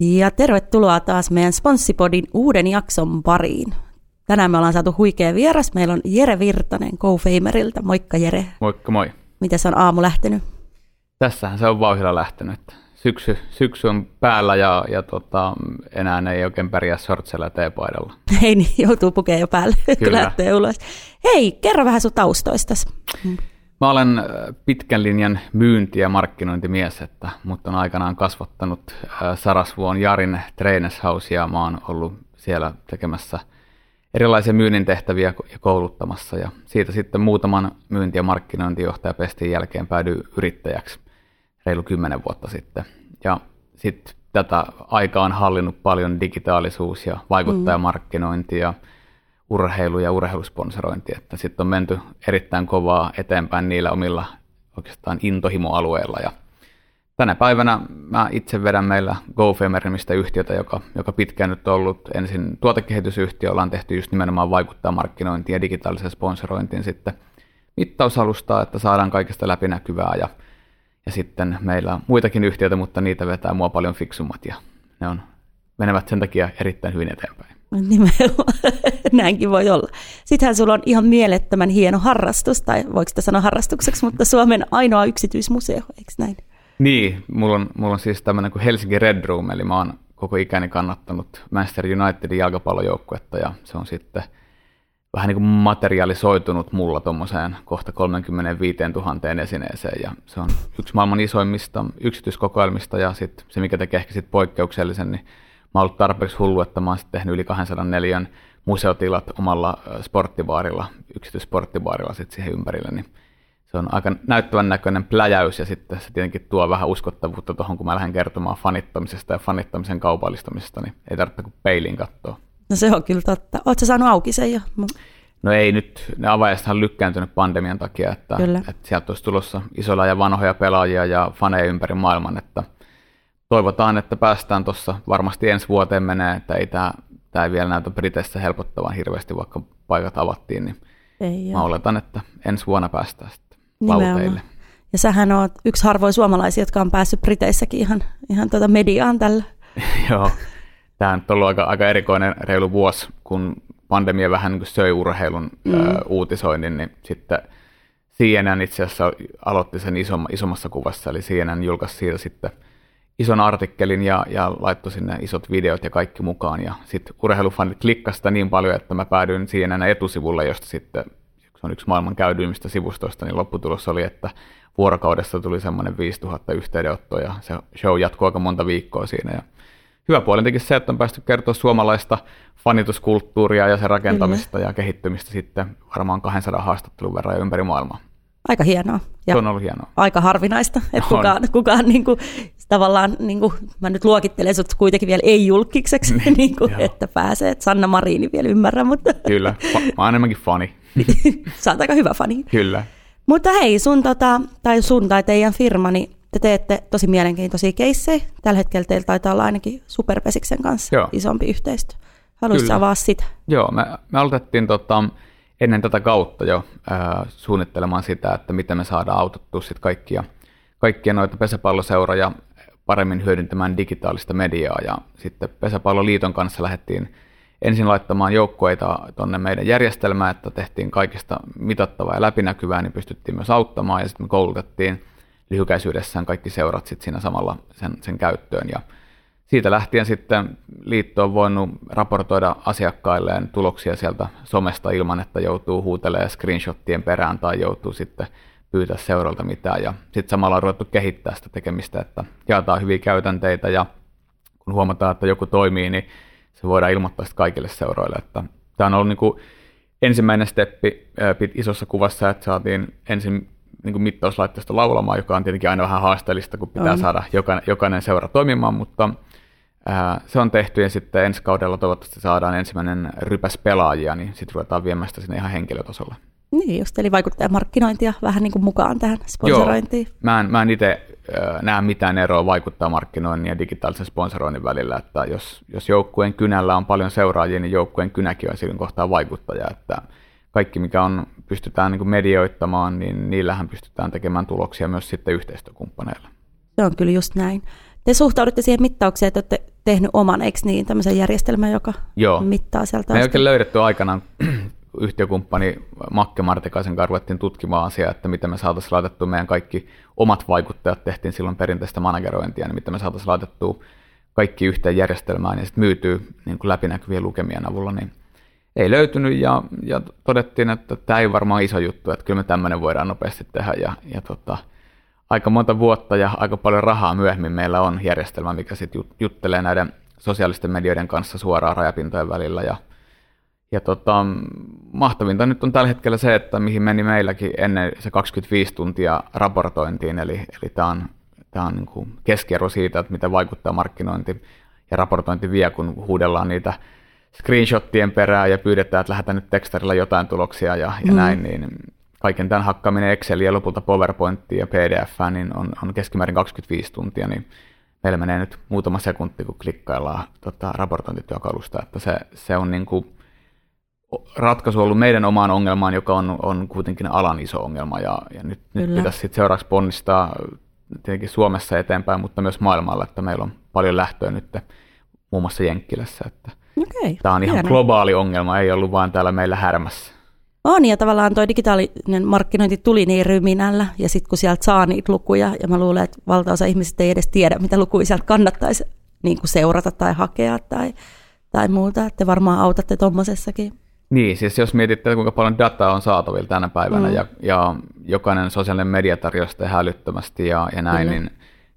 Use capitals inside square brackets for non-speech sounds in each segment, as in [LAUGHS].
Ja tervetuloa taas meidän Sponssipodin uuden jakson pariin. Tänään me ollaan saatu huikea vieras. Meillä on Jere Virtanen GoFamerilta. Moikka Jere. Moikka moi. Miten se on aamu lähtenyt? Tässähän se on vauhdilla lähtenyt. Syksy, syksy on päällä ja, ja tota, enää ei oikein pärjää sortsella ja teepaidalla. [LAUGHS] Ei niin, joutuu pukemaan jo päälle, [LAUGHS] Kyllä. lähtee ulos. Hei, kerro vähän sun taustoista. Mä olen äh, pitkän linjan myynti- ja markkinointimies, että mut on aikanaan kasvattanut äh, Sarasvuon Jarin Trainers House ja mä oon ollut siellä tekemässä erilaisia myynnin tehtäviä ja kouluttamassa. Ja siitä sitten muutaman myynti- ja markkinointijohtaja pestin jälkeen päädyin yrittäjäksi reilu kymmenen vuotta sitten. Ja sitten tätä aikaa on hallinnut paljon digitaalisuus ja vaikuttajamarkkinointi ja mm urheilu ja urheilusponsorointi, että sitten on menty erittäin kovaa eteenpäin niillä omilla oikeastaan intohimoalueilla. Ja tänä päivänä mä itse vedän meillä GoFamerimistä yhtiötä, joka, joka pitkään nyt on ollut. Ensin tuotekehitysyhtiö, ollaan tehty just nimenomaan vaikuttaa markkinointiin ja digitaaliseen sponsorointiin sitten mittausalustaa, että saadaan kaikesta läpinäkyvää. Ja, ja sitten meillä on muitakin yhtiöitä, mutta niitä vetää mua paljon fiksummat ja ne on, menevät sen takia erittäin hyvin eteenpäin. [LAUGHS] Nimenomaan, näinkin voi olla. Sittenhän sulla on ihan mielettömän hieno harrastus, tai voiko sitä sanoa harrastukseksi, mutta Suomen ainoa yksityismuseo, eikö näin? Niin, mulla on, mulla on siis tämmöinen kuin Helsinki Red Room, eli mä oon koko ikäni kannattanut Manchester Unitedin jalkapallojoukkuetta, ja se on sitten vähän niin kuin materialisoitunut mulla tuommoiseen kohta 35 000 esineeseen, ja se on yksi maailman isoimmista yksityiskokoelmista, ja sitten se, mikä tekee ehkä sit poikkeuksellisen, niin mä ollut tarpeeksi hullu, että mä oon sitten tehnyt yli 204 museotilat omalla sporttibaarilla, yksityissporttibaarilla sitten siihen ympärille, niin se on aika näyttävän näköinen pläjäys ja sitten se tietenkin tuo vähän uskottavuutta tuohon, kun mä lähden kertomaan fanittamisesta ja fanittamisen kaupallistamisesta, niin ei tarvitse kuin peiliin katsoa. No se on kyllä totta. Oletko saanut auki sen jo? No ei nyt, ne avaajat on lykkääntynyt pandemian takia, että, että sieltä olisi tulossa isolla ja vanhoja pelaajia ja faneja ympäri maailman, että toivotaan, että päästään tuossa varmasti ensi vuoteen menee, että ei tämä, tämä ei vielä näytä Briteissä helpottavan hirveästi, vaikka paikat avattiin, niin ei mä oletan, että ensi vuonna päästään sitten lauteille. Ja sähän oot yksi harvoin suomalaisia, jotka on päässyt Briteissäkin ihan, ihan tuota mediaan tällä. [LAUGHS] Joo, tämä on ollut aika, aika erikoinen reilu vuosi, kun pandemia vähän niin söi urheilun mm. ö, uutisoinnin, niin sitten CNN itse asiassa aloitti sen isomma, isommassa kuvassa, eli CNN julkaisi siitä sitten – ison artikkelin ja, ja laittoi sinne isot videot ja kaikki mukaan. Ja sitten urheilufanit klikkasta niin paljon, että mä päädyin siihen etusivulle, josta sitten se on yksi maailman käydyimmistä sivustoista, niin lopputulos oli, että vuorokaudessa tuli semmoinen 5000 yhteydenottoa ja se show jatkuu aika monta viikkoa siinä. Ja hyvä puoli on se, että on päästy kertoa suomalaista fanituskulttuuria ja sen rakentamista Kyllä. ja kehittymistä sitten varmaan 200 haastattelun verran ympäri maailmaa. Aika hienoa. Ja se on ollut hienoa. Aika harvinaista, että kukaan, kukaan niin kuin, tavallaan, niin kuin, mä nyt luokittelen sut kuitenkin vielä ei-julkikseksi, niin, [LAUGHS] niin kuin, että pääsee, että Sanna Marini vielä ymmärrän. Mutta... [LAUGHS] Kyllä, mä oon enemmänkin fani. [LAUGHS] Sä oot aika hyvä fani. Kyllä. Mutta hei, sun, tota, tai sun tai teidän firma, niin te teette tosi mielenkiintoisia keissejä. Tällä hetkellä teillä taitaa olla ainakin Superpesiksen kanssa Joo. isompi yhteistyö. Haluaisitko avaa sitä? Joo, me, me aloitettiin tota, ennen tätä kautta jo ää, suunnittelemaan sitä, että miten me saadaan autettua sit kaikkia, kaikkia noita pesäpalloseuroja paremmin hyödyntämään digitaalista mediaa. Ja sitten Pesäpalloliiton kanssa lähdettiin ensin laittamaan joukkueita tuonne meidän järjestelmään, että tehtiin kaikista mitattavaa ja läpinäkyvää, niin pystyttiin myös auttamaan ja sitten me koulutettiin lyhykäisyydessään kaikki seurat sitten siinä samalla sen, sen käyttöön. Ja siitä lähtien sitten liitto on voinut raportoida asiakkailleen tuloksia sieltä somesta ilman, että joutuu huutelemaan screenshottien perään tai joutuu sitten pyytää seuralta mitään. Ja sitten samalla on ruvettu kehittää sitä tekemistä, että jaetaan hyviä käytänteitä ja kun huomataan, että joku toimii, niin se voidaan ilmoittaa sitten kaikille seuroille. Että tämä on ollut niin kuin ensimmäinen steppi isossa kuvassa, että saatiin ensin niin kuin mittauslaitteesta laulamaan, joka on tietenkin aina vähän haasteellista, kun pitää on. saada jokainen, jokainen seura toimimaan, mutta se on tehty ja sitten ensi kaudella toivottavasti saadaan ensimmäinen rypäs pelaajia, niin sitten ruvetaan viemään sitä sinne ihan henkilötasolle. Niin just, eli vaikuttajamarkkinointia vähän niin kuin mukaan tähän sponsorointiin. Joo, mä en, mä en itse äh, näe mitään eroa vaikuttaa markkinoinnin ja digitaalisen sponsoroinnin välillä, että jos, jos joukkueen kynällä on paljon seuraajia, niin joukkueen kynäkin on silloin kohtaa vaikuttaja, että kaikki mikä on, pystytään niin kuin medioittamaan, niin niillähän pystytään tekemään tuloksia myös sitten yhteistyökumppaneilla. Se on kyllä just näin. Te suhtaudutte siihen mittaukseen, että olette tehnyt oman, eikö niin, tämmöisen järjestelmän, joka Joo. mittaa sieltä Me ei oikein löydetty aikanaan [CLEARS THROAT] yhtiökumppani Makke Martikaisen kanssa ruvettiin tutkimaan asiaa, että miten me saataisiin laitettua. Meidän kaikki omat vaikuttajat, tehtiin silloin perinteistä managerointia, niin miten me saataisiin laitettua kaikki yhteen järjestelmään ja sitten myytyy niin kuin läpinäkyvien lukemien avulla, niin ei löytynyt. Ja, ja todettiin, että tämä ei varmaan iso juttu, että kyllä me tämmöinen voidaan nopeasti tehdä. Ja, ja tota, aika monta vuotta ja aika paljon rahaa myöhemmin meillä on järjestelmä, mikä sitten juttelee näiden sosiaalisten medioiden kanssa suoraan rajapintojen välillä ja ja tota, mahtavinta nyt on tällä hetkellä se, että mihin meni meilläkin ennen se 25 tuntia raportointiin, eli, eli tämä on, tämä on niin kuin keskiarvo siitä, että miten vaikuttaa markkinointi ja raportointi vie, kun huudellaan niitä screenshottien perään ja pyydetään, että lähdetään nyt tekstarilla jotain tuloksia ja, ja mm. näin, niin kaiken tämän hakkaaminen Exceliin ja lopulta PowerPointiin ja PDF niin on, on keskimäärin 25 tuntia, niin meillä menee nyt muutama sekunti, kun klikkaillaan tota, raportointityökalusta, että se, se on niin kuin ratkaisu ollut meidän omaan ongelmaan, joka on, on kuitenkin alan iso ongelma ja, ja nyt, nyt pitäisi sitten seuraavaksi ponnistaa tietenkin Suomessa eteenpäin, mutta myös maailmalla, että meillä on paljon lähtöä nyt muun muassa Jenkkilässä. Että okay, tämä on ihan hieno. globaali ongelma, ei ollut vain täällä meillä härmässä. On, ja tavallaan tuo digitaalinen markkinointi tuli niin ryminällä, ja sitten kun sieltä saa niitä lukuja, ja mä luulen, että valtaosa ihmisistä ei edes tiedä, mitä lukuja sieltä kannattaisi niin kuin seurata tai hakea tai, tai muuta, että te varmaan autatte tuommoisessakin. Niin, siis jos mietitte, kuinka paljon dataa on saatavilla tänä päivänä mm. ja, ja jokainen sosiaalinen media tarjoaa sitä hälyttömästi ja, ja näin, kyllä. niin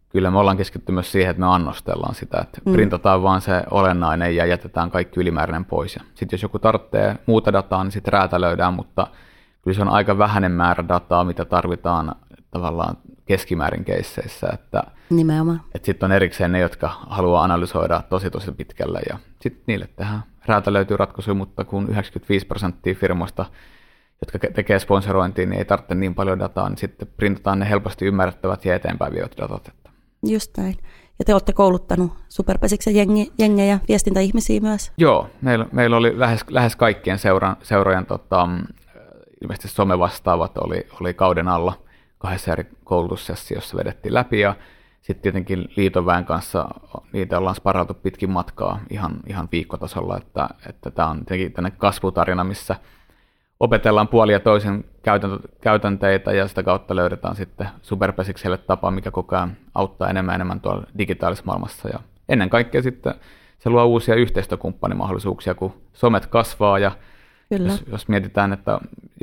kyllä me ollaan keskittynyt myös siihen, että me annostellaan sitä, että mm. printataan vaan se olennainen ja jätetään kaikki ylimääräinen pois. Sitten jos joku tarvitsee muuta dataa, niin sitten räätälöidään, mutta kyllä se on aika vähäinen määrä dataa, mitä tarvitaan tavallaan keskimäärin keisseissä. Että, Nimenomaan. Että sitten on erikseen ne, jotka haluaa analysoida tosi tosi pitkälle ja sitten niille tehdään löytyy ratkaisuja, mutta kun 95 prosenttia firmoista, jotka tekee sponsorointia, niin ei tarvitse niin paljon dataa, niin sitten printataan ne helposti ymmärrettävät ja eteenpäin vievät datat. Just näin. Ja te olette kouluttanut Superpesiksen jengi, jengejä, viestintäihmisiä myös? Joo, meillä, meillä oli lähes, lähes kaikkien seuran, seurojen tota, ilmeisesti somevastaavat oli, oli kauden alla kahdessa eri koulutussessiossa vedettiin läpi ja sitten tietenkin liitonväen kanssa niitä ollaan sparautu pitkin matkaa ihan, ihan viikkotasolla, että, että tämä on tietenkin tänne kasvutarina, missä opetellaan puolia ja toisen käytänteitä ja sitä kautta löydetään sitten superpesikselle tapa, mikä koko ajan auttaa enemmän enemmän tuolla digitaalisessa maailmassa. Ja ennen kaikkea sitten se luo uusia yhteistyökumppanimahdollisuuksia, kun somet kasvaa ja Kyllä. Jos, jos mietitään, että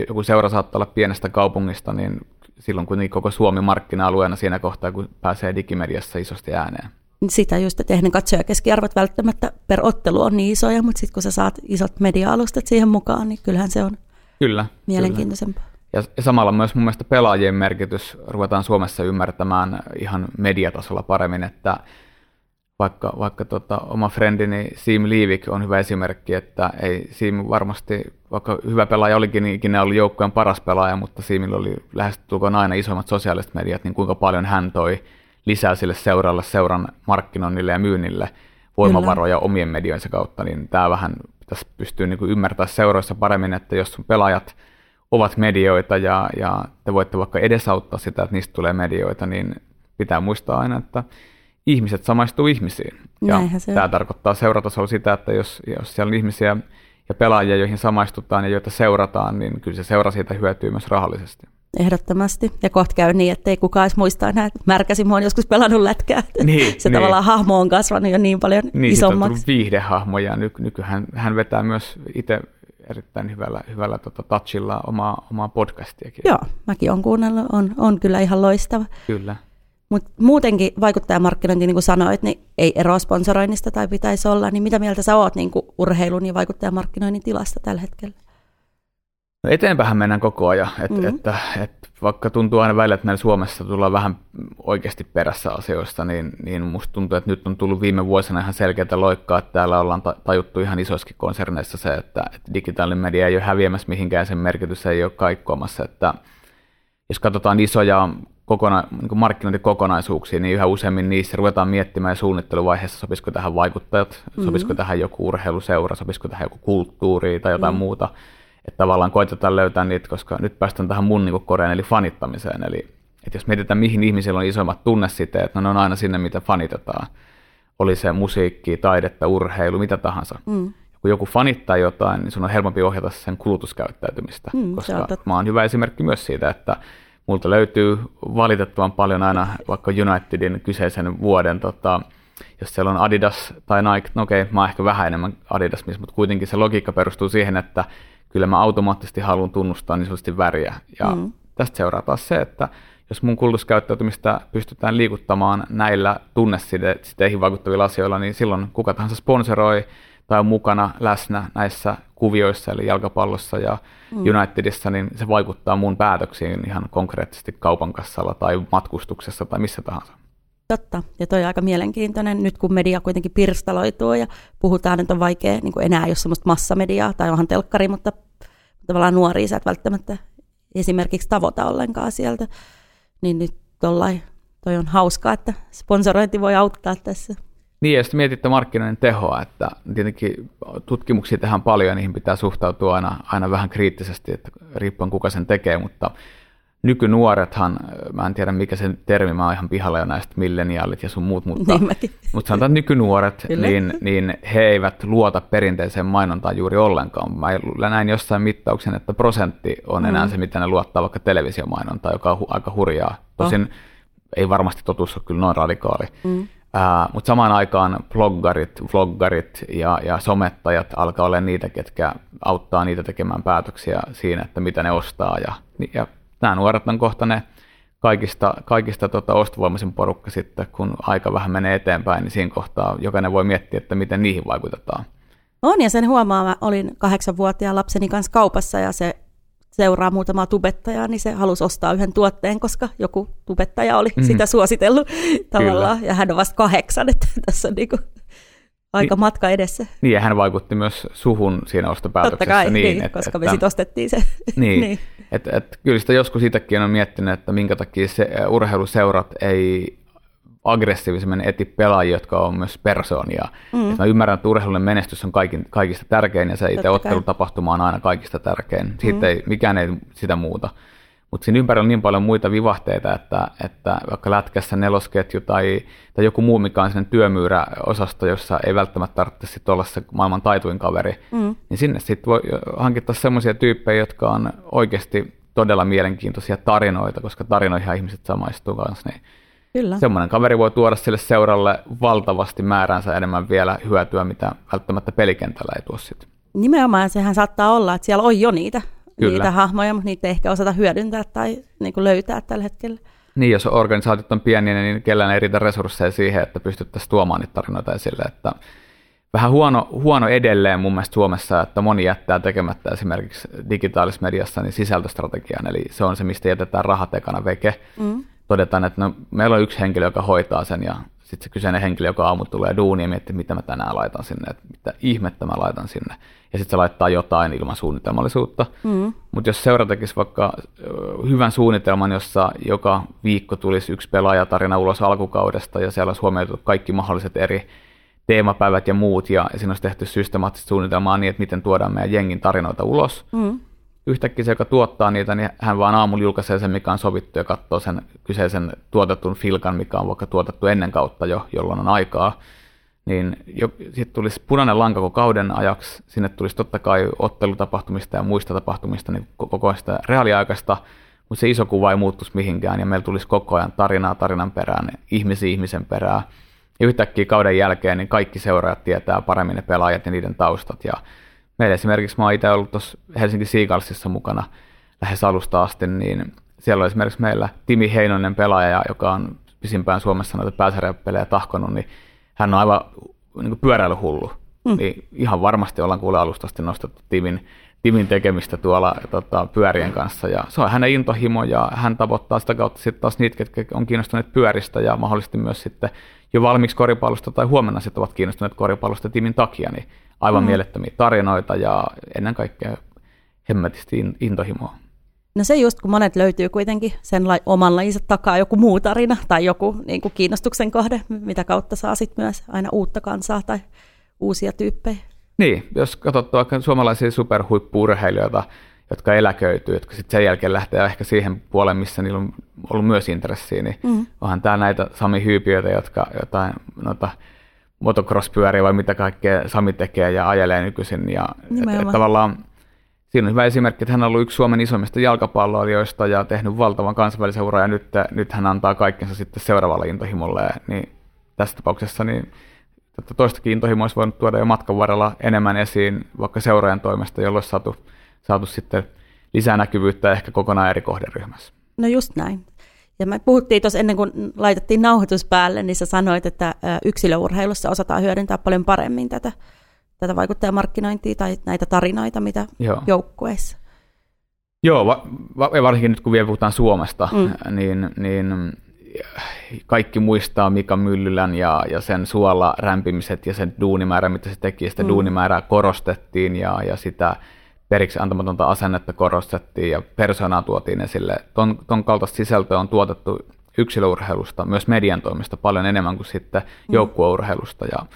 joku seura saattaa olla pienestä kaupungista, niin silloin kuitenkin koko Suomi markkina-alueena siinä kohtaa, kun pääsee digimediassa isosti ääneen. Sitä just, että eihän ne katsojakeskiarvot välttämättä per ottelu on niin isoja, mutta sitten kun sä saat isot media-alustat siihen mukaan, niin kyllähän se on kyllä, mielenkiintoisempaa. Kyllä. Ja, ja samalla myös mun mielestä pelaajien merkitys ruvetaan Suomessa ymmärtämään ihan mediatasolla paremmin, että vaikka, vaikka tota, oma friendini Sim Liivik on hyvä esimerkki, että ei Sim varmasti, vaikka hyvä pelaaja olikin, niin ikinä oli joukkueen paras pelaaja, mutta Simillä oli lähestulkoon aina isoimmat sosiaaliset mediat, niin kuinka paljon hän toi lisää sille seuralle seuran markkinoinnille ja myynnille voimavaroja Kyllä. omien medioinsa kautta, niin tämä vähän tässä pystyy niin ymmärtämään seuroissa paremmin, että jos pelaajat ovat medioita ja, ja te voitte vaikka edesauttaa sitä, että niistä tulee medioita, niin pitää muistaa aina, että ihmiset samaistuu ihmisiin. Ja tämä tarkoittaa seuratasolla sitä, että jos, jos siellä on ihmisiä ja pelaajia, joihin samaistutaan ja joita seurataan, niin kyllä se seura siitä hyötyy myös rahallisesti. Ehdottomasti. Ja kohta käy niin, että ei kukaan edes muista enää, että Märkäsin, mä joskus pelannut lätkää. [LAUGHS] Niin, se niin. tavallaan hahmo on kasvanut jo niin paljon niin, isommaksi. Niin, viihdehahmo ja ny, nykyään hän vetää myös itse erittäin hyvällä, hyvällä tota, touchilla omaa, omaa podcastiakin. Joo, mäkin olen kuunnellut, on, on kyllä ihan loistava. Kyllä. Mutta muutenkin vaikuttajamarkkinointi, niin kuin sanoit, niin ei eroa sponsoroinnista tai pitäisi olla, niin mitä mieltä sä oot niin urheilun ja vaikuttajamarkkinoinnin tilasta tällä hetkellä? No eteenpäin mennään koko ajan, et, mm-hmm. että, että vaikka tuntuu aina välillä, että meillä Suomessa tullaan vähän oikeasti perässä asioista, niin, niin musta tuntuu, että nyt on tullut viime vuosina ihan selkeätä loikkaa, että täällä ollaan tajuttu ihan isoissakin konserneissa se, että, että digitaalinen media ei ole häviämässä mihinkään, sen merkitys ei ole kaikkoamassa, että jos katsotaan isoja kokona, niin markkinointikokonaisuuksia, niin yhä useammin niissä ruvetaan miettimään ja suunnitteluvaiheessa, sopisiko tähän vaikuttajat, mm-hmm. sopisiko tähän joku urheiluseura, sopisiko tähän joku kulttuuri tai jotain mm-hmm. muuta. Että tavallaan koitetaan löytää niitä, koska nyt päästään tähän mun niin koreen eli fanittamiseen. Eli, Että jos mietitään, mihin ihmisillä on isoimmat tunnesiteet, no ne on aina sinne, mitä fanitetaan. Oli se musiikki, taidetta, urheilu, mitä tahansa. Mm. Kun joku fanittaa jotain, niin sun on helpompi ohjata sen kulutuskäyttäytymistä. Mm, koska mä oon hyvä esimerkki myös siitä, että multa löytyy valitettavan paljon aina vaikka Unitedin kyseisen vuoden, tota, jos siellä on Adidas tai Nike, no okei, mä oon ehkä vähän enemmän Adidas, mutta kuitenkin se logiikka perustuu siihen, että kyllä mä automaattisesti haluan tunnustaa niin sanotusti väriä. Ja mm. tästä seuraa taas se, että jos mun kulutuskäyttäytymistä pystytään liikuttamaan näillä tunnesiteihin vaikuttavilla asioilla, niin silloin kuka tahansa sponsoroi tai on mukana läsnä näissä kuvioissa, eli jalkapallossa ja mm. Unitedissa, niin se vaikuttaa mun päätöksiin ihan konkreettisesti kaupan kassalla tai matkustuksessa tai missä tahansa. Totta, ja toi on aika mielenkiintoinen, nyt kun media kuitenkin pirstaloituu ja puhutaan, että on vaikea niin enää, jos semmoista massamediaa tai onhan telkkari, mutta tavallaan nuoria sä et välttämättä esimerkiksi tavoita ollenkaan sieltä, niin nyt tollai, toi on hauskaa, että sponsorointi voi auttaa tässä. Niin, ja sitten mietitte markkinoinnin tehoa, että tietenkin tutkimuksia tehdään paljon ja niihin pitää suhtautua aina, aina vähän kriittisesti, että riippuen kuka sen tekee, mutta nykynuorethan, mä en tiedä mikä se termi, mä oon ihan pihalla jo näistä milleniaalit ja sun muut, mutta, niin mutta sanotaan, nykynuoret, niin, niin he eivät luota perinteiseen mainontaan juuri ollenkaan. Mä näin jossain mittauksen, että prosentti on mm. enää se, mitä ne luottaa vaikka televisiomainontaa, joka on hu- aika hurjaa. Tosin oh. ei varmasti totuus ole kyllä noin radikaali. Mm. Uh, mutta samaan aikaan bloggarit, vloggarit ja, ja somettajat alkaa olla niitä, ketkä auttaa niitä tekemään päätöksiä siinä, että mitä ne ostaa ja, ja nämä nuoret on kohta ne kaikista, kaikista tota ostovoimaisen porukka sitten, kun aika vähän menee eteenpäin, niin siinä kohtaa jokainen voi miettiä, että miten niihin vaikutetaan. On, ja sen huomaa, mä olin kahdeksanvuotiaan lapseni kanssa kaupassa, ja se seuraa muutamaa tubettajaa, niin se halusi ostaa yhden tuotteen, koska joku tubettaja oli mm-hmm. sitä suositellut tavallaan, Kyllä. ja hän on vasta kahdeksan, että tässä on niin kuin aika niin, matka edessä. Niin, ja hän vaikutti myös suhun siinä ostopäätöksessä. Totta kai, niin, niin että, koska me sitten ostettiin se. [LAUGHS] Niin, niin. Et, et, kyllä sitä joskus sitäkin on miettinyt, että minkä takia se, urheiluseurat ei aggressiivisemmin eti pelaajia, jotka on myös persoonia. Mm. Et mä ymmärrän, että urheilullinen menestys on kaikin, kaikista tärkein ja se itse ottelutapahtuma on aina kaikista tärkein. Siitä mm. ei, mikään ei sitä muuta. Mutta siinä ympärillä on niin paljon muita vivahteita, että, että vaikka lätkässä nelosketju tai, tai joku muu, mikä on sen työmyyräosasto, jossa ei välttämättä tarvitse olla se maailman taituin kaveri, mm. niin sinne sitten voi hankittaa sellaisia tyyppejä, jotka on oikeasti todella mielenkiintoisia tarinoita, koska tarinoihin ihmiset samaistuu kanssa. Niin Kyllä. Semmoinen kaveri voi tuoda sille seuralle valtavasti määränsä enemmän vielä hyötyä, mitä välttämättä pelikentällä ei tuo sitten. Nimenomaan sehän saattaa olla, että siellä on jo niitä Kyllä. niitä hahmoja, mutta niitä ei ehkä osata hyödyntää tai niin kuin löytää tällä hetkellä. Niin, jos organisaatiot on pieniä, niin kellään ei riitä resursseja siihen, että pystyttäisiin tuomaan niitä tarinoita esille. Että vähän huono, huono edelleen mun mielestä Suomessa, että moni jättää tekemättä esimerkiksi digitaalisessa mediassa niin sisältöstrategian, eli se on se, mistä jätetään rahat ekana veke. Mm. Todetaan, että no, meillä on yksi henkilö, joka hoitaa sen, ja sitten se kyseinen henkilö, joka aamu tulee duuni ja miettii, mitä mä tänään laitan sinne, että mitä ihmettä mä laitan sinne. Ja sitten se laittaa jotain ilman suunnitelmallisuutta. Mm. Mutta jos seura tekisi vaikka hyvän suunnitelman, jossa joka viikko tulisi yksi pelaajatarina ulos alkukaudesta ja siellä olisi huomioitu kaikki mahdolliset eri teemapäivät ja muut, ja siinä olisi tehty systemaattista suunnitelmaa niin, että miten tuodaan meidän jengin tarinoita ulos, mm yhtäkkiä se, joka tuottaa niitä, niin hän vaan aamulla julkaisee sen, mikä on sovittu ja katsoo sen kyseisen tuotetun filkan, mikä on vaikka tuotettu ennen kautta jo, jolloin on aikaa. Niin sitten tulisi punainen lanka koko kauden ajaksi, sinne tulisi totta kai ottelutapahtumista ja muista tapahtumista niin koko sitä reaaliaikaista, mutta se iso kuva ei muuttuisi mihinkään ja meillä tulisi koko ajan tarinaa tarinan perään, ihmisiä ihmisen perään. Ja yhtäkkiä kauden jälkeen niin kaikki seuraajat tietää paremmin ne pelaajat ja niiden taustat ja meillä esimerkiksi mä oon itse ollut tuossa Helsinki Seagalsissa mukana lähes alusta asti, niin siellä on esimerkiksi meillä Timi Heinonen pelaaja, joka on pisimpään Suomessa noita pääsarjapelejä tahkonut, niin hän on aivan niin pyöräilyhullu. Mm. Niin ihan varmasti ollaan kuule alusta asti nostettu Timin, Timin tekemistä tuolla tota, pyörien kanssa. Ja se on hänen intohimo ja hän tavoittaa sitä kautta sitten taas niitä, ketkä on kiinnostuneet pyöristä ja mahdollisesti myös sitten jo valmiiksi koripallosta tai huomenna sitten ovat kiinnostuneet koripallosta Timin takia, niin aivan mm. mielettömiä tarinoita ja ennen kaikkea hemmetisti intohimoa. No se just, kun monet löytyy kuitenkin sen lai, oman lajinsa takaa joku muu tarina tai joku niin kuin kiinnostuksen kohde, mitä kautta saa sit myös aina uutta kansaa tai uusia tyyppejä. Niin, jos katsot vaikka suomalaisia superhuippuurheilijoita, jotka eläköityy, jotka sitten sen jälkeen lähtee ehkä siihen puoleen, missä niillä on ollut myös intressiä, niin mm. onhan täällä näitä Sami Hyypiöitä, jotka jotain noita motocross-pyöriä vai mitä kaikkea Sami tekee ja ajelee nykyisin. Ja, et, et tavallaan siinä on hyvä esimerkki, että hän on ollut yksi Suomen isommista jalkapalloilijoista ja tehnyt valtavan kansainvälisen uran ja nyt, nyt hän antaa kaikkensa sitten seuraavalle intohimolle. Niin tässä tapauksessa niin että toistakin intohimoa olisi voinut tuoda jo matkan varrella enemmän esiin vaikka seuraajan toimesta, jolloin olisi saatu, saatu sitten lisää näkyvyyttä ehkä kokonaan eri kohderyhmässä. No just näin. Ja me puhuttiin tuossa ennen kuin laitettiin nauhoitus päälle, niin sä sanoit, että yksilöurheilussa osataan hyödyntää paljon paremmin tätä, tätä vaikuttajamarkkinointia tai näitä tarinoita, mitä Joo. joukkueissa. Joo, va- va- varsinkin nyt kun vielä puhutaan Suomesta, mm. niin, niin kaikki muistaa Mika Myllylän ja, ja sen suola rämpimiset ja sen duunimäärä, mitä se teki, sitä mm. duunimäärää korostettiin ja, ja sitä periksi antamatonta asennetta korostettiin ja persoonaa tuotiin esille. Ton, ton kaltaista sisältöä on tuotettu yksilöurheilusta, myös median toimesta paljon enemmän kuin sitten mm. joukkueurheilusta. Ja,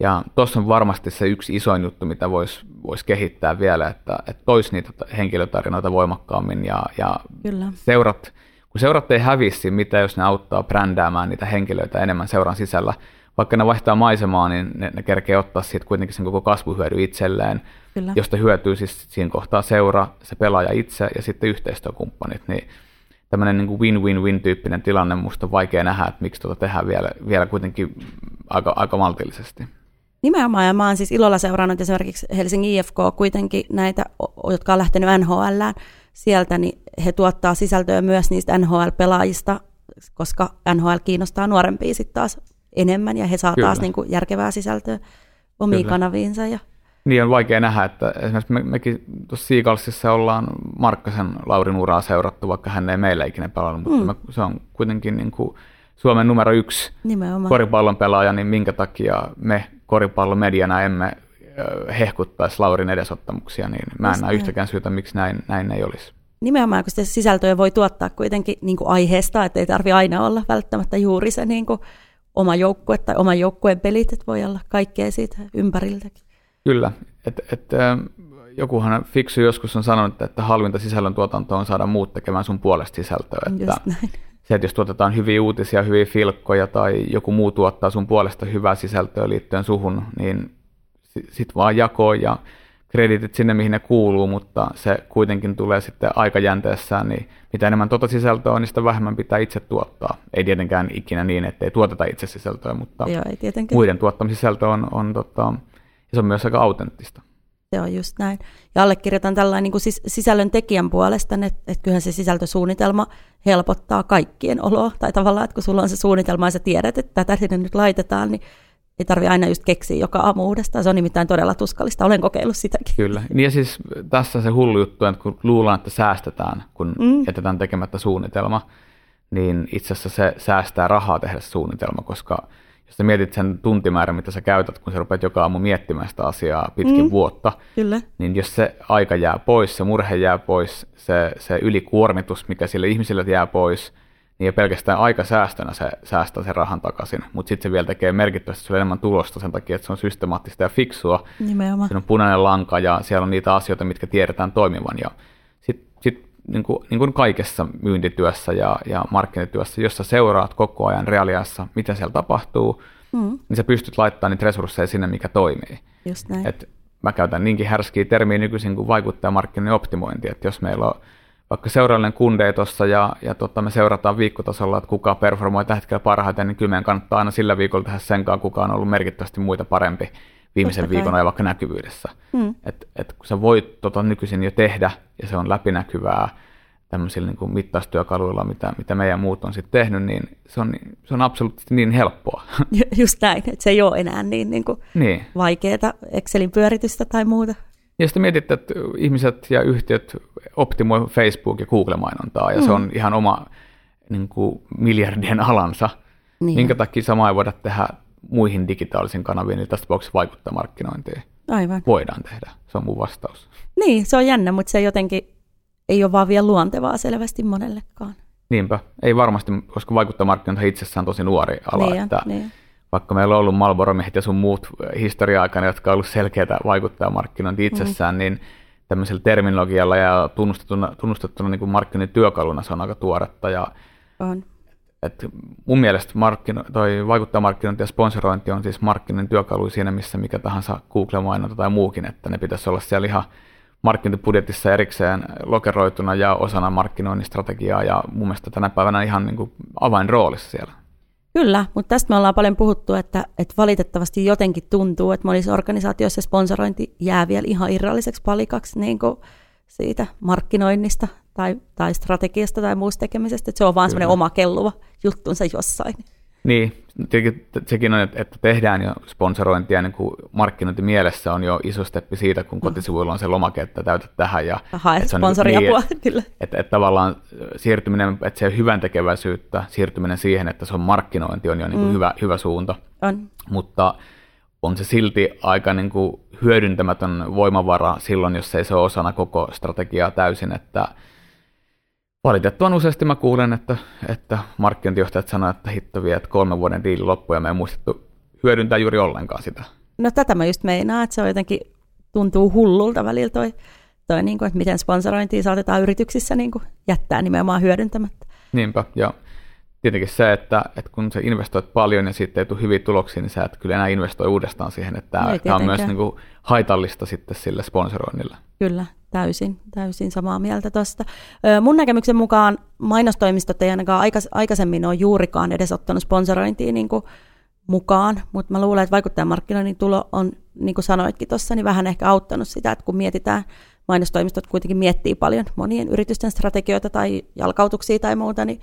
ja tuossa on varmasti se yksi isoin juttu, mitä voisi vois kehittää vielä, että, että toisi niitä henkilötarinoita voimakkaammin ja, ja Kyllä. seurat, kun seurat ei hävisi, mitä jos ne auttaa brändäämään niitä henkilöitä enemmän seuran sisällä, vaikka ne vaihtaa maisemaa, niin ne, ne kerkee ottaa siitä kuitenkin sen koko kasvuhyödy itselleen, Kyllä. josta hyötyy siis siinä kohtaa seura, se pelaaja itse ja sitten yhteistyökumppanit. Niin tämmöinen niin win-win-win tyyppinen tilanne, musta on vaikea nähdä, että miksi tuota tehdään vielä, vielä kuitenkin aika, aika maltillisesti. Nimenomaan, ja mä oon siis ilolla seurannut esimerkiksi Helsingin IFK kuitenkin näitä, jotka on lähtenyt NHL sieltä, niin he tuottaa sisältöä myös niistä NHL-pelaajista, koska NHL kiinnostaa nuorempia sitten taas enemmän, ja he saa Kyllä. taas niin kuin järkevää sisältöä omiin Kyllä. kanaviinsa. Ja... Niin on vaikea nähdä, että esimerkiksi me, mekin tuossa Siikalsissa ollaan Markkasen Laurin uraa seurattu, vaikka hän ei meillä ikinä pelannut, mutta mm. me, se on kuitenkin niin kuin Suomen numero yksi Nimenomaan. koripallon pelaaja, niin minkä takia me koripallomediana emme hehkuttaisi Laurin edesottamuksia, niin mä en näe yhtäkään syytä, miksi näin, näin ei olisi. Nimenomaan, kun sitä sisältöä voi tuottaa kuitenkin niin kuin aiheesta, että ei tarvi aina olla välttämättä juuri se niin kuin oma joukkue tai oman joukkueen pelit, että voi olla kaikkea siitä ympäriltäkin. Kyllä, että et, jokuhan fiksu joskus on sanonut, että halvinta sisällön tuotantoa on saada muut tekemään sun puolesta sisältöä. Että se, että jos tuotetaan hyviä uutisia, hyviä filkkoja tai joku muu tuottaa sun puolesta hyvää sisältöä liittyen suhun, niin sit vaan jakoo ja kreditit sinne, mihin ne kuuluu, mutta se kuitenkin tulee sitten aikajänteessään, niin mitä enemmän tuota sisältöä on, niin sitä vähemmän pitää itse tuottaa. Ei tietenkään ikinä niin, että ei tuoteta itse sisältöä, mutta Joo, ei muiden tuottama sisältö on, on tota, ja se on myös aika autenttista. Se on just näin. Ja allekirjoitan tällainen niin kuin sis- sisällön tekijän puolesta, että, että kyllähän se sisältösuunnitelma helpottaa kaikkien oloa. Tai tavallaan, että kun sulla on se suunnitelma ja sä tiedät, että tätä sinne nyt laitetaan, niin ei tarvi aina just keksiä joka aamu uudestaan. Se on nimittäin todella tuskallista. Olen kokeillut sitäkin. Kyllä. Niin ja siis tässä se hullu juttu, että kun luullaan, että säästetään, kun mm. jätetään tekemättä suunnitelma, niin itse asiassa se säästää rahaa tehdä suunnitelma, koska jos sä mietit sen tuntimäärän, mitä sä käytät, kun sä rupeat joka aamu miettimään sitä asiaa pitkin mm. vuotta, Kyllä. niin jos se aika jää pois, se murhe jää pois, se, se ylikuormitus, mikä sille ihmisille jää pois – niin jo pelkästään säästönä se säästää sen rahan takaisin, mutta sitten se vielä tekee merkittävästi sulle enemmän tulosta sen takia, että se on systemaattista ja fiksua. Nimenomaan. Siinä on punainen lanka ja siellä on niitä asioita, mitkä tiedetään toimivan. Ja sitten sit, niin kuin, niin kuin kaikessa myyntityössä ja, ja markkinatyössä, jossa seuraat koko ajan reaaliassa, mitä siellä tapahtuu, mm. niin sä pystyt laittamaan niitä resursseja sinne, mikä toimii. Just näin. Et mä käytän niinkin härskiä termiä nykyisin kuin vaikuttajamarkkinoinnin optimointi, että jos meillä on vaikka seurallinen kunde tuossa ja, ja tota, me seurataan viikkotasolla, että kuka performoi tällä hetkellä parhaiten, niin meidän kannattaa aina sillä viikolla tehdä senkaan, kuka on ollut merkittävästi muita parempi viimeisen viikon ajan vaikka näkyvyydessä. Hmm. Et, et kun sä voit tota nykyisin jo tehdä ja se on läpinäkyvää tämmöisillä niin kuin mittaustyökaluilla, mitä, mitä meidän muut on sitten tehnyt, niin se on, se on absoluuttisesti niin helppoa. [LAUGHS] Just näin, että se ei ole enää niin, niin, kuin niin. vaikeaa Excelin pyöritystä tai muuta. Ja sitten mietit, että ihmiset ja yhtiöt optimoi Facebook- ja Google-mainontaa, ja mm. se on ihan oma niin kuin, miljardien alansa. Niin. Minkä takia samaa ei voida tehdä muihin digitaalisiin kanaviin, niin tässä tapauksessa vaikuttaa markkinointiin. Aivan. Voidaan tehdä, se on mun vastaus. Niin, se on jännä, mutta se jotenkin ei ole vaan vielä luontevaa selvästi monellekaan. Niinpä, ei varmasti, koska vaikuttaa markkinointi itsessään tosi nuori ala, niin, että niin vaikka meillä on ollut Malboro-miehet ja sun muut historia-aikana, jotka on ollut selkeitä vaikuttajamarkkinointi itsessään, mm. niin tämmöisellä terminologialla ja tunnustettuna, tunnustettuna niin markkinoinnin työkaluna se on aika tuoretta. Ja, on. Et mun mielestä markkino, toi vaikuttaa markkinointi ja sponsorointi on siis markkinoinnin työkalu siinä, missä mikä tahansa Google-mainonta tai muukin, että ne pitäisi olla siellä ihan markkinointibudjetissa erikseen lokeroituna ja osana markkinoinnin strategiaa ja mun mielestä tänä päivänä ihan niin kuin avainroolissa siellä. Kyllä, mutta tästä me ollaan paljon puhuttu, että, että valitettavasti jotenkin tuntuu, että monissa organisaatioissa sponsorointi jää vielä ihan irralliseksi palikaksi niin kuin siitä markkinoinnista tai, tai strategiasta tai muusta tekemisestä, että se on vaan semmoinen oma kelluva juttunsa jossain. Niin, sekin on, että tehdään jo sponsorointia niin kuin markkinointimielessä on jo iso steppi siitä, kun kotisivuilla on se lomake, että täytät tähän. Ja, että sponsoriapua, niin, kyllä. Että, että, että tavallaan siirtyminen, että se hyvän tekeväisyyttä, siirtyminen siihen, että se on markkinointi on jo niin kuin mm. hyvä, hyvä suunta. On. Mutta on se silti aika niin kuin hyödyntämätön voimavara silloin, jos ei se ole osana koko strategiaa täysin, että Valitettavan useasti mä kuulen, että, että markkinointijohtajat sanoo, että hitto vie, että kolmen vuoden diili loppu ja me ei muistettu hyödyntää juuri ollenkaan sitä. No tätä mä just meinaan, että se on jotenkin tuntuu hullulta välillä toi, toi niin kuin, että miten sponsorointia saatetaan yrityksissä niin kuin jättää nimenomaan hyödyntämättä. Niinpä, ja tietenkin se, että, että kun sä investoit paljon ja siitä ei tule hyviä tuloksia, niin sä et kyllä enää investoi uudestaan siihen, että no tämä on myös niin kuin haitallista sitten sille sponsoroinnille. Kyllä, täysin, täysin samaa mieltä tuosta. Mun näkemyksen mukaan mainostoimistot ei ainakaan aikaisemmin ole juurikaan edes ottanut sponsorointia niin kuin mukaan, mutta mä luulen, että vaikuttajamarkkinoinnin tulo on, niin kuin sanoitkin tuossa, niin vähän ehkä auttanut sitä, että kun mietitään, mainostoimistot kuitenkin miettii paljon monien yritysten strategioita tai jalkautuksia tai muuta, niin,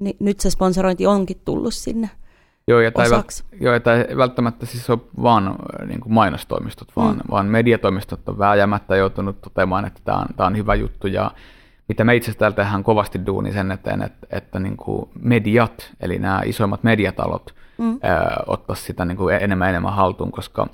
niin nyt se sponsorointi onkin tullut sinne Joo, ja, tai, joo, ja tai välttämättä siis on vaan äh, niin kuin mainostoimistot, vaan, mm. vaan mediatoimistot on vääjäämättä joutunut toteamaan, että tämä on, tämä on hyvä juttu. Ja mitä me itse asiassa tehdään kovasti duuni sen eteen, että, että niin kuin mediat, eli nämä isoimmat mediatalot, mm. ää, ottaisi sitä niin kuin enemmän enemmän haltuun, koska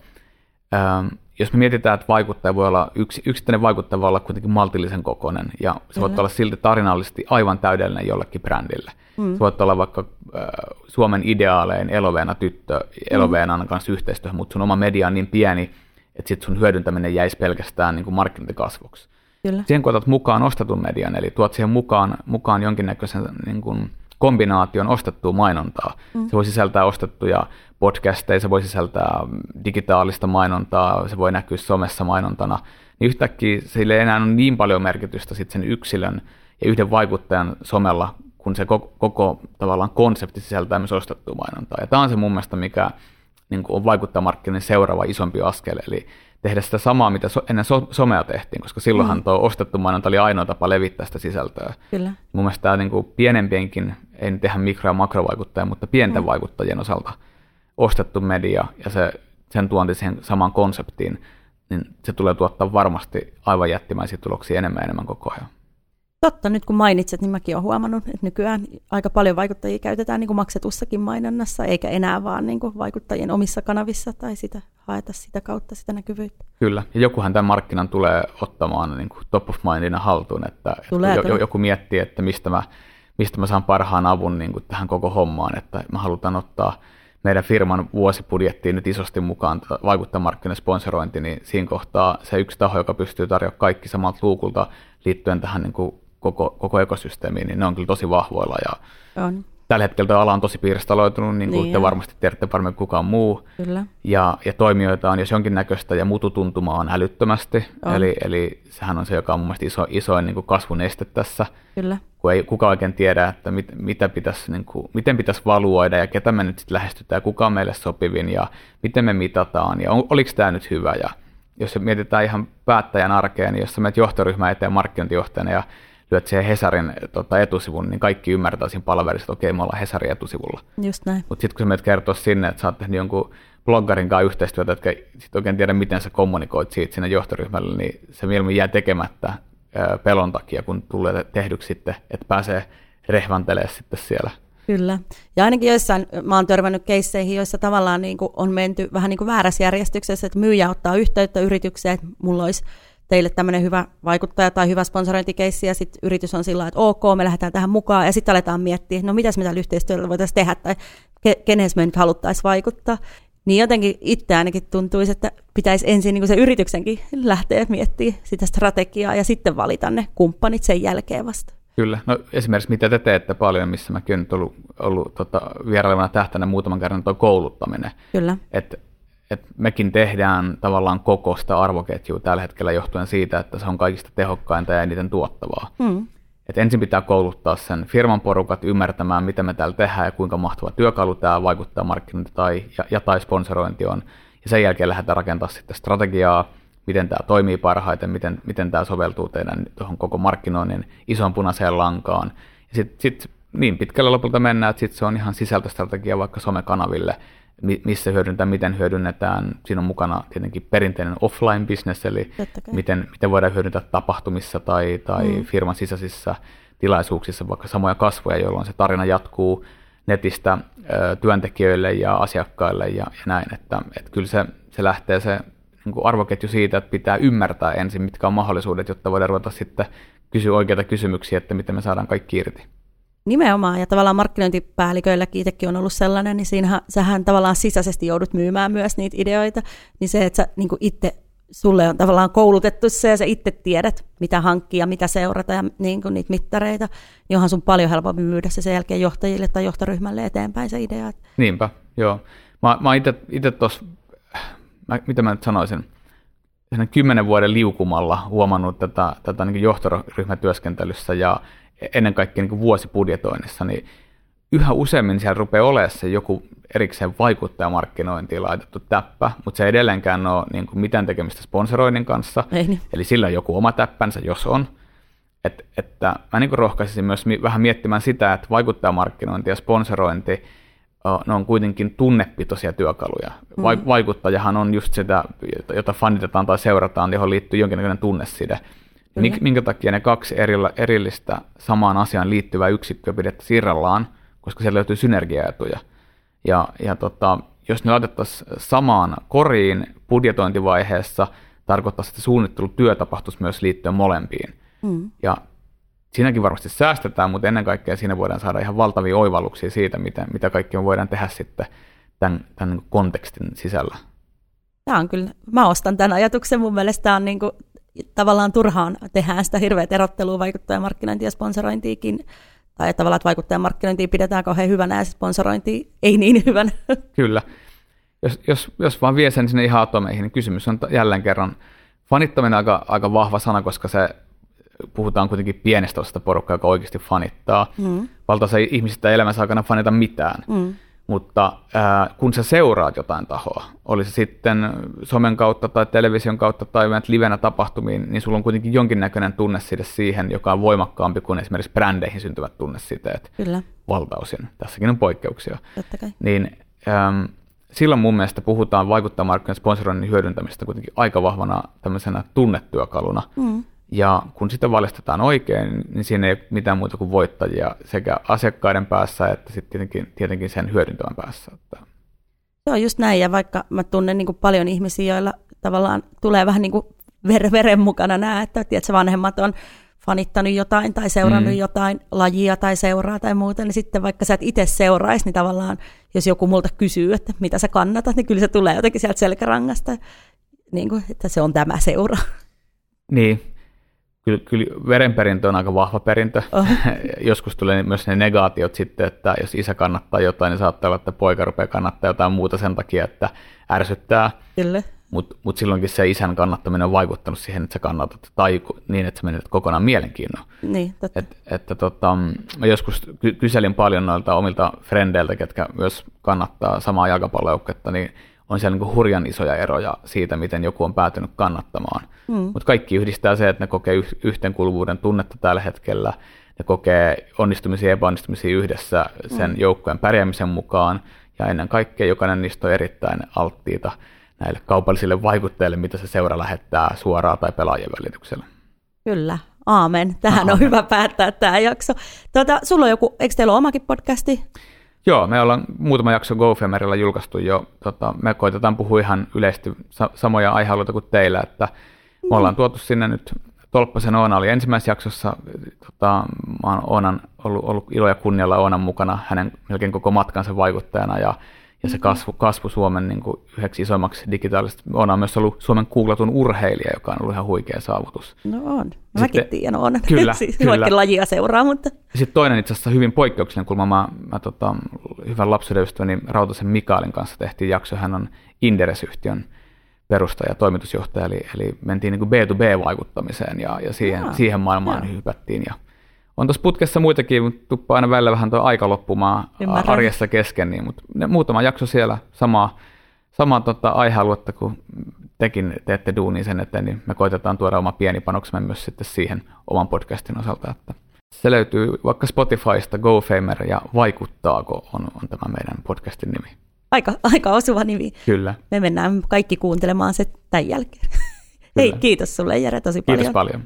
jos me mietitään, että vaikuttaja voi olla, yksi, yksittäinen vaikuttaja voi olla kuitenkin maltillisen kokoinen, ja se voi olla silti tarinallisesti aivan täydellinen jollekin brändille. Mm. Se voi olla vaikka äh, Suomen ideaalein eloveena tyttö, eloveenan mm. kanssa yhteistyöhön, mutta sun oma media on niin pieni, että sit sun hyödyntäminen jäisi pelkästään niin kuin markkinointikasvuksi. Kyllä. Siihen kun otat mukaan ostetun median, eli tuot siihen mukaan, mukaan jonkinnäköisen niin kuin kombinaation ostettua mainontaa. Mm. Se voi sisältää ostettuja podcasteja, se voi sisältää digitaalista mainontaa, se voi näkyä somessa mainontana. Niin yhtäkkiä sille ei enää ole niin paljon merkitystä sit sen yksilön ja yhden vaikuttajan somella, kun se koko, koko tavallaan konsepti sisältää myös ostettua mainontaa. Ja tämä on se mun mielestä, mikä niin on vaikuttajamarkkinoiden seuraava isompi askel, eli tehdä sitä samaa, mitä so, ennen so, somea tehtiin, koska silloinhan mm. tuo ostettu mainonta oli ainoa tapa levittää sitä sisältöä. Kyllä. Mun mielestä tämä niin kuin pienempienkin, ei nyt tehdä mikro- ja makrovaikuttajia, mutta pienten mm. vaikuttajien osalta ostettu media ja se, sen tuonti siihen samaan konseptiin, niin se tulee tuottaa varmasti aivan jättimäisiä tuloksia enemmän ja enemmän koko ajan. Totta, nyt kun mainitset, niin mäkin olen huomannut, että nykyään aika paljon vaikuttajia käytetään niin kuin maksetussakin mainonnassa, eikä enää vaan niin kuin vaikuttajien omissa kanavissa tai sitä haeta sitä kautta sitä näkyvyyttä. Kyllä, ja jokuhan tämän markkinan tulee ottamaan niin kuin top of mindina haltuun, että, tulee, että joku miettii, että mistä mä, mistä mä saan parhaan avun niin kuin tähän koko hommaan, että mä halutaan ottaa meidän firman vuosibudjettiin nyt isosti mukaan vaikuttajamarkkinoiden sponsorointi, niin siinä kohtaa se yksi taho, joka pystyy tarjoamaan kaikki samalta luukulta liittyen tähän niin kuin koko, koko ekosysteemiin, niin ne on kyllä tosi vahvoilla. Ja on. Tällä hetkellä tämä ala on tosi pirstaloitunut, niin kuin niin te varmasti tiedätte paremmin kukaan muu. Kyllä. Ja, ja toimijoita on jos jonkinnäköistä ja mututuntumaa on älyttömästi. On. Eli, eli sehän on se, joka on mun mielestä iso, isoin niin kuin kasvun este tässä. Kyllä. Kun ei kukaan oikein tiedä, että mit, mitä pitäisi, niin kuin, miten pitäisi valuoida ja ketä me nyt sitten lähestytään, kuka on meille sopivin ja miten me mitataan ja on, oliko tämä nyt hyvä. Ja jos mietitään ihan päättäjän arkeen, niin jos sä menet johtoryhmään eteen markkinointijohtajana ja lyöt siihen Hesarin tota, etusivun, niin kaikki ymmärtää siinä palaverissa, että okei, me ollaan Hesarin etusivulla. Just näin. Mutta sitten kun sä menet kertoa sinne, että sä oot tehnyt jonkun bloggarin kanssa yhteistyötä, jotka sitten oikein tiedä, miten sä kommunikoit siitä sinne johtoryhmälle, niin se mieluummin jää tekemättä pelon takia, kun tulee tehdyksi sitten, että pääsee rehvantelemaan sitten siellä. Kyllä. Ja ainakin joissain, mä oon törmännyt keisseihin, joissa tavallaan niin kuin on menty vähän niin kuin väärässä järjestyksessä, että myyjä ottaa yhteyttä yritykseen, että mulla olisi teille tämmöinen hyvä vaikuttaja tai hyvä sponsorointikeissi, ja sitten yritys on sillä että ok, me lähdetään tähän mukaan, ja sitten aletaan miettiä, no mitäs me tällä yhteistyöllä voitaisiin tehdä, tai ke- keneen me nyt haluttaisiin vaikuttaa. Niin jotenkin itse ainakin tuntuisi, että pitäisi ensin niin kuin se yrityksenkin lähteä miettimään sitä strategiaa ja sitten valita ne kumppanit sen jälkeen vasta. Kyllä. No esimerkiksi mitä te teette paljon, missä mäkin olen nyt ollut, ollut tota, vierailevana tähtänä muutaman kerran, tuo kouluttaminen. Kyllä. Et, et mekin tehdään tavallaan koko sitä arvoketjua tällä hetkellä johtuen siitä, että se on kaikista tehokkainta ja eniten tuottavaa. Mm. Et ensin pitää kouluttaa sen firman porukat ymmärtämään, mitä me täällä tehdään ja kuinka mahtava työkalu tämä vaikuttaa markkinointi tai, ja, ja tai sponsorointi on. Ja sen jälkeen lähdetään rakentamaan sitten strategiaa, miten tämä toimii parhaiten, miten, miten tämä soveltuu teidän tuohon koko markkinoinnin ison punaiseen lankaan. Ja sitten sit niin pitkällä lopulta mennään, että sitten se on ihan sisältöstrategia vaikka somekanaville, missä hyödynnetään, miten hyödynnetään. Siinä on mukana tietenkin perinteinen offline-business, eli miten, miten voidaan hyödyntää tapahtumissa tai, tai mm. firman sisäisissä tilaisuuksissa vaikka samoja kasvoja, jolloin se tarina jatkuu netistä ö, työntekijöille ja asiakkaille ja, ja näin. Että, että kyllä se, se lähtee se niin kuin arvoketju siitä, että pitää ymmärtää ensin, mitkä on mahdollisuudet, jotta voidaan ruveta sitten kysyä oikeita kysymyksiä, että miten me saadaan kaikki irti. Nimenomaan, ja tavallaan markkinointipäälliköilläkin itsekin on ollut sellainen, niin siinähän sähän tavallaan sisäisesti joudut myymään myös niitä ideoita, niin se, että sä niin itse, sulle on tavallaan koulutettu se, ja sä itse tiedät, mitä hankkia, mitä seurata ja niin kuin niitä mittareita, niin onhan sun paljon helpompi myydä se sen jälkeen johtajille tai johtoryhmälle eteenpäin se idea. Niinpä, joo. Mä, mä itse tuossa mitä mä nyt sanoisin, kymmenen vuoden liukumalla huomannut tätä, tätä niin johtoryhmätyöskentelyssä ja ennen kaikkea niin vuosibudjetoinnissa, niin yhä useammin siellä rupeaa olemaan se joku erikseen vaikuttajamarkkinointiin laitettu täppä, mutta se ei edelleenkään ole niin kuin mitään tekemistä sponsoroinnin kanssa. Ei niin. Eli sillä on joku oma täppänsä, jos on. Et, että mä niin rohkaisin myös mi- vähän miettimään sitä, että vaikuttajamarkkinointi ja sponsorointi – ne on kuitenkin tunnepitoisia työkaluja. Mm. Vaikuttajahan on just sitä, jota fanitetaan tai seurataan, johon liittyy jonkinlainen tunneside. Mik, minkä takia ne kaksi erillä, erillistä samaan asiaan liittyvää yksikköä pidettäisiin irrallaan, koska siellä löytyy synergiaetuja. Ja, ja tota, jos ne laitettaisiin samaan koriin budjetointivaiheessa, tarkoittaisi, että suunnittelutyö tapahtuisi myös liittyen molempiin. Mm. Ja siinäkin varmasti säästetään, mutta ennen kaikkea siinä voidaan saada ihan valtavia oivalluksia siitä, mitä, mitä kaikkea voidaan tehdä sitten tämän, tämän kontekstin sisällä. Tämä on kyllä, mä ostan tämän ajatuksen, mun mielestä tämä on niin kuin, tavallaan turhaan tehdään sitä hirveät erottelua vaikuttajamarkkinointi ja sponsorointiikin, tai tavallaan, että vaikuttajamarkkinointia pidetään kauhean hyvänä ja sponsorointi ei niin hyvänä. Kyllä. Jos, jos, jos vaan vie sen sinne ihan atomeihin, niin kysymys on jälleen kerran, fanittaminen on aika, aika vahva sana, koska se puhutaan kuitenkin pienestä osasta porukkaa, joka oikeasti fanittaa. Mm. Valtaosa ihmisistä elämänsä aikana fanita mitään. Mm. Mutta äh, kun sä seuraat jotain tahoa, oli se sitten somen kautta tai television kautta tai livenä tapahtumiin, niin sulla on kuitenkin jonkinnäköinen tunneside siihen, joka on voimakkaampi kuin esimerkiksi brändeihin syntyvät tunnesiteet. Kyllä. Valtaosin. Tässäkin on poikkeuksia. Totta kai. Niin ähm, silloin mun mielestä puhutaan vaikuttaa markkinoiden sponsoroinnin hyödyntämistä kuitenkin aika vahvana tämmöisenä tunnetyökaluna. Mm ja kun sitä valistetaan oikein, niin siinä ei ole mitään muuta kuin voittajia sekä asiakkaiden päässä että sitten tietenkin, tietenkin sen hyödyntävän päässä. Se on just näin, ja vaikka mä tunnen niin paljon ihmisiä, joilla tavallaan tulee vähän niin kuin ver- veren mukana nämä, että tiedätkö, vanhemmat on fanittanut jotain tai seurannut mm. jotain lajia tai seuraa tai muuta, niin sitten vaikka sä et itse seuraisi, niin tavallaan jos joku multa kysyy, että mitä sä kannatat, niin kyllä se tulee jotenkin sieltä selkärangasta, niin kuin, että se on tämä seura. Niin, kyllä, kyllä verenperintö on aika vahva perintö. Oh. [LAUGHS] Joskus tulee myös ne negaatiot sitten, että jos isä kannattaa jotain, niin saattaa olla, että poika rupeaa kannattaa jotain muuta sen takia, että ärsyttää. Kyllä. Mutta mut silloinkin se isän kannattaminen on vaikuttanut siihen, että sä kannatat, tai niin, että sä menet kokonaan mielenkiinnon. Niin, totta. Et, että tota, mä joskus ky- kyselin paljon noilta omilta frendeiltä, ketkä myös kannattaa samaa jalkapallojoukkuetta, niin on siellä niin hurjan isoja eroja siitä, miten joku on päätynyt kannattamaan. Mm. Mutta kaikki yhdistää se, että ne kokee yhteenkuuluvuuden tunnetta tällä hetkellä, ne kokee onnistumisia ja epäonnistumisia yhdessä sen mm. joukkojen pärjäämisen mukaan, ja ennen kaikkea jokainen niistä on erittäin alttiita näille kaupallisille vaikutteille, mitä se seura lähettää suoraan tai pelaajien välityksellä. Kyllä, aamen. Tähän Aamen. on hyvä päättää tämä jakso. Tuota, sulla on joku, eikö teillä ole omakin podcasti? Joo, me ollaan muutama jakso GoFemerilla julkaistu jo. Tota, me koitetaan puhua ihan yleisesti sa- samoja aihealueita kuin teillä, että me ollaan tuotu sinne nyt Tolppasen Oona oli ensimmäisessä jaksossa. Tota, mä oon Oonan ollut, ollut ilo ja kunnialla Oonan mukana hänen melkein koko matkansa vaikuttajana ja, ja se kasvu, kasvu Suomen niin kuin yhdeksi isommaksi digitaalisesti. On myös ollut Suomen googlatun urheilija, joka on ollut ihan huikea saavutus. No on. Mäkin tiedän, on. [LAUGHS] Kyllä, siis kyllä. lajia seuraa, mutta... Sitten toinen itse asiassa hyvin poikkeuksellinen kulma. Mä, mä tota, hyvän lapsuuden ystäväni Rautasen Mikaelin kanssa tehtiin jakso. Hän on Inderes-yhtiön perustaja ja toimitusjohtaja, eli, eli mentiin niin kuin B2B-vaikuttamiseen ja, ja siihen, Jaa, siihen maailmaan joo. hypättiin. Ja on tuossa putkessa muitakin, mutta tuppaa aina välillä vähän tuo aika loppumaan Ymmärrän. arjessa kesken, niin, mutta ne, muutama jakso siellä samaa, samaa tota aihealuetta kuin tekin teette duuni sen eteen, niin me koitetaan tuoda oma pieni panoksemme myös sitten siihen oman podcastin osalta, että se löytyy vaikka Spotifysta, GoFamer ja Vaikuttaako on, on tämä meidän podcastin nimi. Aika, aika osuva nimi. Kyllä. Me mennään kaikki kuuntelemaan se tämän jälkeen. Kyllä. Hei, kiitos sulle Jere tosi paljon. Kiitos paljon.